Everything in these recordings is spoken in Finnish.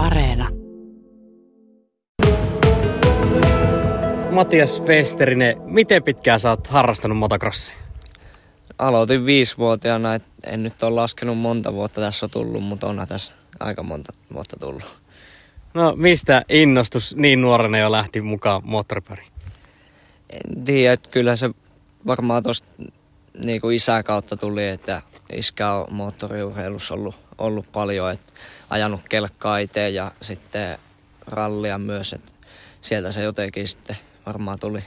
Areena. Matias Westerinen, miten pitkään sä oot harrastanut motocrossia? Aloitin viisivuotiaana, et en nyt ole laskenut monta vuotta tässä on tullut, mutta onhan tässä aika monta vuotta tullut. No mistä innostus niin nuorena jo lähti mukaan moottoripyöriin? En tiedä, että kyllä se varmaan tuosta niin kuin isää kautta tuli, että iskä on moottoriurheilussa ollut, ollut paljon, että ajanut kelkkaa itse ja sitten rallia myös, että sieltä se jotenkin sitten varmaan tuli.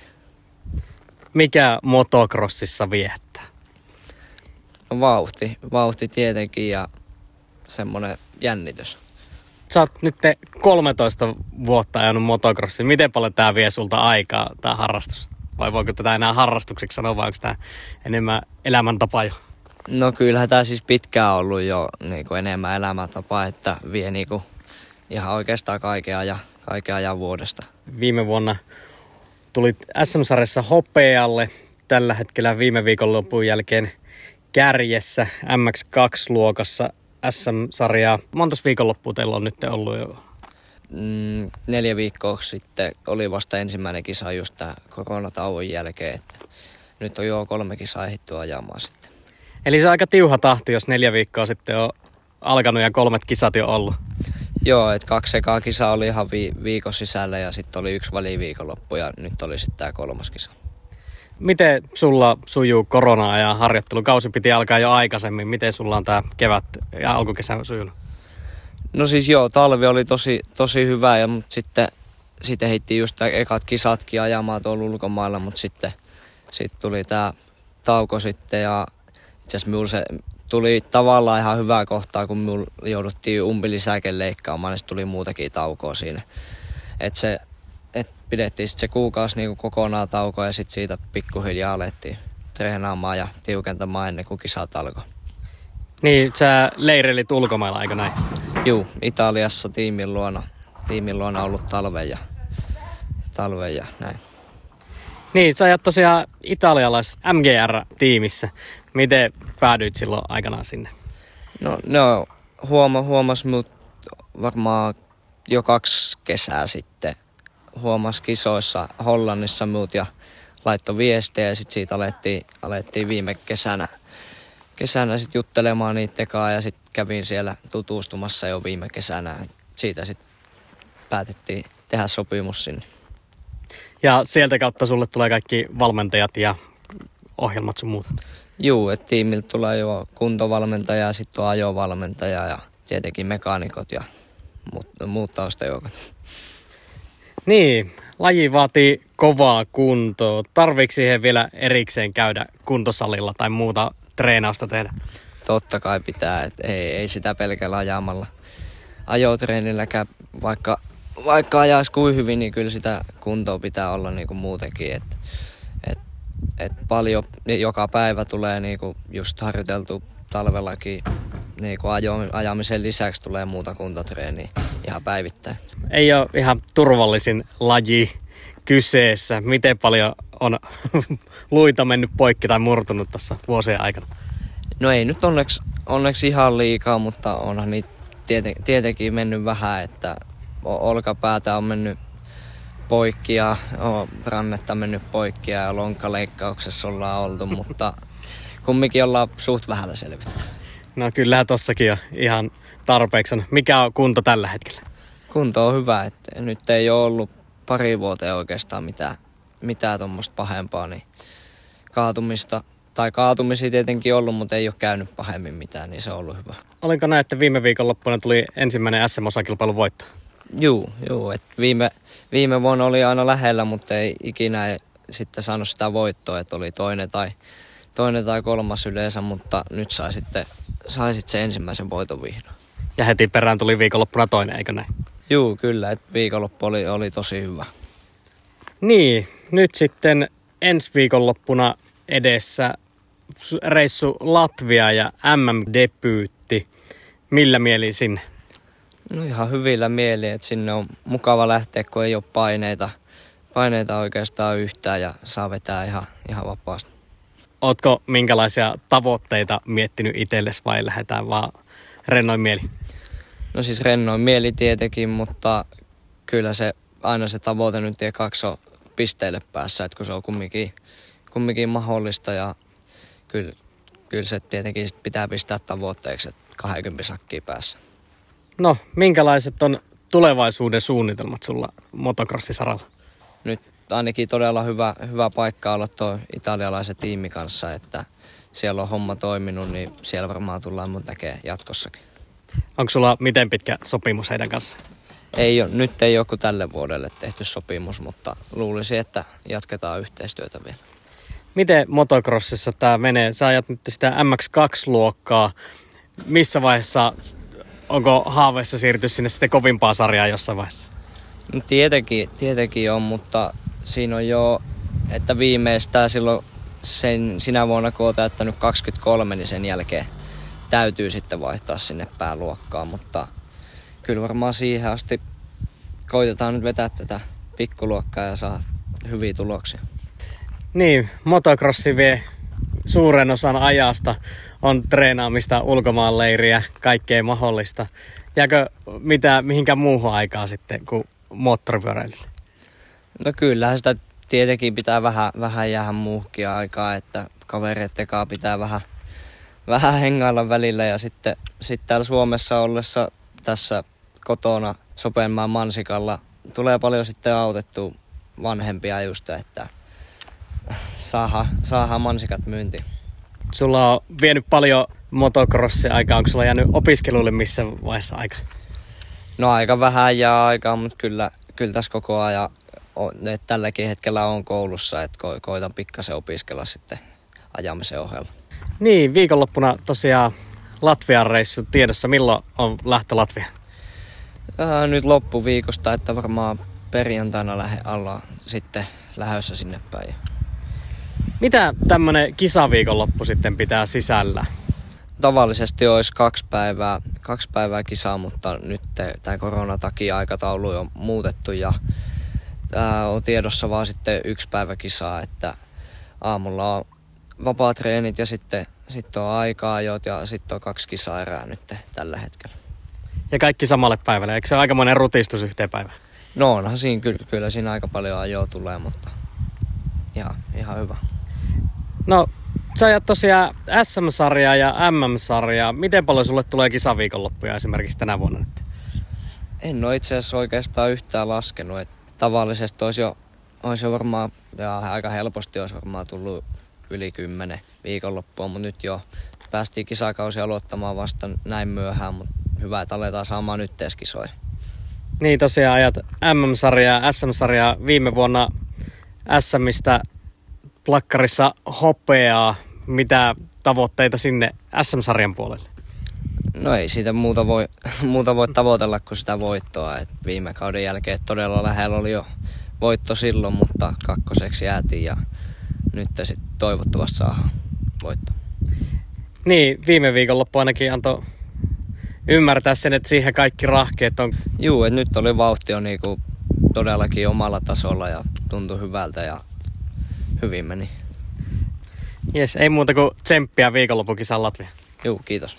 Mikä motocrossissa viettää? No vauhti, vauhti tietenkin ja semmoinen jännitys. Sä oot nyt 13 vuotta ajanut motocrossia. Miten paljon tää vie sulta aikaa, tää harrastus? Vai voiko tätä enää harrastukseksi sanoa, vai onko tää enemmän elämäntapa jo? No kyllähän tämä siis pitkään ollut jo niin kuin enemmän elämäntapa, että vie niin kuin ihan oikeastaan kaiken ajan, kaiken ajan vuodesta. Viime vuonna tulit SM-sarjassa hopealle. Tällä hetkellä viime viikon lopun jälkeen kärjessä MX2-luokassa SM-sarjaa. Montas viikonloppua teillä on nyt ollut jo? Mm, neljä viikkoa sitten oli vasta ensimmäinen kisa just tämä koronatauon jälkeen, että nyt on jo kolme kisaa ehditty ajamaan sitten. Eli se on aika tiuha tahti, jos neljä viikkoa sitten on alkanut ja kolmet kisat jo ollut. Joo, että kaksi ekaa kisaa oli ihan vi- viikon sisällä ja sitten oli yksi väliviikonloppu ja nyt oli sitten tämä kolmas kisa. Miten sulla sujuu korona ja harjoittelukausi piti alkaa jo aikaisemmin? Miten sulla on tämä kevät ja alkukesä sujunut? No siis joo, talvi oli tosi, tosi hyvä, ja, mutta sitten, sitten heitti just tää ekat kisatkin ajamaan tuolla ulkomailla, mutta sitten sit tuli tämä tauko sitten ja itse asiassa tuli tavallaan ihan hyvää kohtaa, kun minulla jouduttiin umpilisäke leikkaamaan, niin tuli muutakin taukoa siinä. Et se, et pidettiin sitten se kuukausi niinku kokonaan taukoa ja sitten siitä pikkuhiljaa alettiin treenaamaan ja tiukentamaan ennen kuin kisat alkoi. Niin, sä leireilit ulkomailla, eikö näin? Juu, Italiassa tiimin luona, tiimin luona ollut talven ja, talven ja näin. Niin, sä ajat tosiaan italialais MGR-tiimissä. Miten päädyit silloin aikanaan sinne? No, no huoma, huomas mut varmaan jo kaksi kesää sitten. Huomas kisoissa Hollannissa mut ja laittoi viestejä ja sitten siitä alettiin, alettiin viime kesänä, kesänä sit juttelemaan niiden kanssa ja sitten kävin siellä tutustumassa jo viime kesänä. Siitä sitten päätettiin tehdä sopimus sinne. Ja sieltä kautta sulle tulee kaikki valmentajat ja ohjelmat sun muuta. Juu, että tiimiltä tulee jo kuntovalmentaja ja sitten on ajovalmentaja ja tietenkin mekaanikot ja muut, muut taustajoukot. Niin, laji vaatii kovaa kuntoa. Tarviiko siihen vielä erikseen käydä kuntosalilla tai muuta treenausta tehdä? Totta kai pitää, että ei, ei sitä pelkällä ajamalla. Ajotreenilläkään, vaikka, vaikka ajaisi kuin hyvin, niin kyllä sitä kuntoa pitää olla niin kuin muutenkin. Että et, et paljon joka päivä tulee niin kuin just harjoiteltu talvellakin niin kuin ajo, ajamisen lisäksi tulee muuta kuntotreeniä ihan päivittäin. Ei ole ihan turvallisin laji kyseessä. Miten paljon on luita mennyt poikki tai murtunut tuossa vuosien aikana? No ei nyt onneksi, onneksi ihan liikaa, mutta onhan niitä tieten, tietenkin mennyt vähän, että olkapäätä on mennyt poikki ja o, rannetta mennyt poikki ja lonkkaleikkauksessa ollaan oltu, mutta kumminkin ollaan suht vähällä selvitty. No kyllähän tossakin on ihan tarpeeksi on. Mikä on kunto tällä hetkellä? Kunto on hyvä, että nyt ei ole ollut pari vuoteen oikeastaan mitään, mitään tuommoista pahempaa, niin kaatumista, tai kaatumisia tietenkin ollut, mutta ei ole käynyt pahemmin mitään, niin se on ollut hyvä. Olinko näin, että viime viikonloppuna tuli ensimmäinen SM-osakilpailun voitto? Juu, juu. Et viime, viime vuonna oli aina lähellä, mutta ei ikinä ei sitten saanut sitä voittoa, että oli toinen tai, toinen tai kolmas yleensä, mutta nyt sai sitten, sai sitten se ensimmäisen voiton vihdoin. Ja heti perään tuli viikonloppuna toinen, eikö näin? Juu, kyllä, että viikonloppu oli, oli tosi hyvä. Niin, nyt sitten ensi viikonloppuna edessä reissu Latvia ja MM-debyytti. Millä mieli sinne? No ihan hyvillä mieli, että sinne on mukava lähteä, kun ei ole paineita, paineita oikeastaan yhtään ja saa vetää ihan, ihan vapaasti. Ootko minkälaisia tavoitteita miettinyt itsellesi vai lähdetään vaan rennoin mieli? No siis rennoin mieli tietenkin, mutta kyllä se aina se tavoite nyt tie kaksi on pisteille päässä, että kun se on kumminkin, kumminkin mahdollista ja kyllä, kyllä se tietenkin sit pitää pistää tavoitteeksi, että 20 sakkia päässä. No, minkälaiset on tulevaisuuden suunnitelmat sulla motocrossisaralla? Nyt ainakin todella hyvä, hyvä paikka olla tuo italialaisen tiimi kanssa, että siellä on homma toiminut, niin siellä varmaan tullaan mun näkee jatkossakin. Onko sulla miten pitkä sopimus heidän kanssa? Ei ole, nyt ei ole kuin tälle vuodelle tehty sopimus, mutta luulisin, että jatketaan yhteistyötä vielä. Miten motocrossissa tämä menee? Sä ajat nyt sitä MX2-luokkaa. Missä vaiheessa, onko haaveissa siirtyä sinne sitten kovimpaa sarjaa jossain vaiheessa? No tietenkin, tietenkin on, mutta siinä on jo, että viimeistään silloin sen, sinä vuonna, kun olet täyttänyt 23, niin sen jälkeen täytyy sitten vaihtaa sinne pääluokkaan, mutta kyllä varmaan siihen asti koitetaan nyt vetää tätä pikkuluokkaa ja saa hyviä tuloksia. Niin, motocrossi vie suuren osan ajasta. On treenaamista, ulkomaanleiriä, kaikkea mahdollista. Jääkö mitä, mihinkään muuhun aikaa sitten kuin moottoripyöräilylle? No kyllähän sitä tietenkin pitää vähän, vähän jäädä muuhkia aikaa, että kavereiden kanssa pitää vähän, vähän hengailla välillä ja sitten, sitten täällä Suomessa ollessa tässä kotona Sopenmaan mansikalla tulee paljon sitten autettua vanhempia just, että saadaan, saadaan mansikat myynti. Sulla on vienyt paljon motocrossia aikaa. Onko sulla jäänyt opiskeluille missä vaiheessa aika? No aika vähän jää aikaa, mutta kyllä, kyllä tässä koko ajan on, että tälläkin hetkellä on koulussa, että ko, koitan pikkasen opiskella sitten ajamisen ohella. Niin, viikonloppuna tosiaan Latvian reissu tiedossa. Milloin on lähtö Latvia? Ää, nyt loppuviikosta, että varmaan perjantaina lähe alla sitten lähössä sinne päin. Mitä tämmönen kisaviikonloppu sitten pitää sisällä? Tavallisesti olisi kaksi päivää, kaksi päivää kisaa, mutta nyt tämä korona takia aikataulu on muutettu ja tää on tiedossa vaan sitten yksi päivä kisaa, että aamulla on vapaatreenit ja sitten, sitten on aikaa jo ja sitten on kaksi kisaa erää nyt tällä hetkellä. Ja kaikki samalle päivälle. Eikö se ole aikamoinen rutistus yhteen päivään? No onhan siinä kyllä, kyllä siinä aika paljon ajoa tulee, mutta ihan, ihan hyvä. No, sä ajat tosiaan SM-sarjaa ja MM-sarjaa. Miten paljon sulle tulee kisaviikonloppuja esimerkiksi tänä vuonna nyt? En ole itse asiassa oikeastaan yhtään laskenut. Että tavallisesti olisi jo, olisi jo varmaan, ja aika helposti olisi varmaan tullut yli kymmenen viikonloppua, mutta nyt jo päästiin kisakausi aloittamaan vasta näin myöhään, mutta hyvä, että aletaan saamaan nyt kisoja. Niin tosiaan ajat MM-sarjaa, SM-sarjaa viime vuonna SMistä plakkarissa hopeaa. Mitä tavoitteita sinne SM-sarjan puolelle? No ei siitä muuta voi, muuta voi tavoitella kuin sitä voittoa. Et viime kauden jälkeen todella lähellä oli jo voitto silloin, mutta kakkoseksi jäätiin ja nyt sitten toivottavasti saa voitto. Niin, viime viikonloppu ainakin antoi ymmärtää sen, että siihen kaikki rahkeet on... Juu, että nyt oli vauhti on niinku todellakin omalla tasolla ja tuntui hyvältä ja hyvin meni. Jes, ei muuta kuin tsemppiä viikonloppukisan Latvia. Juu, kiitos.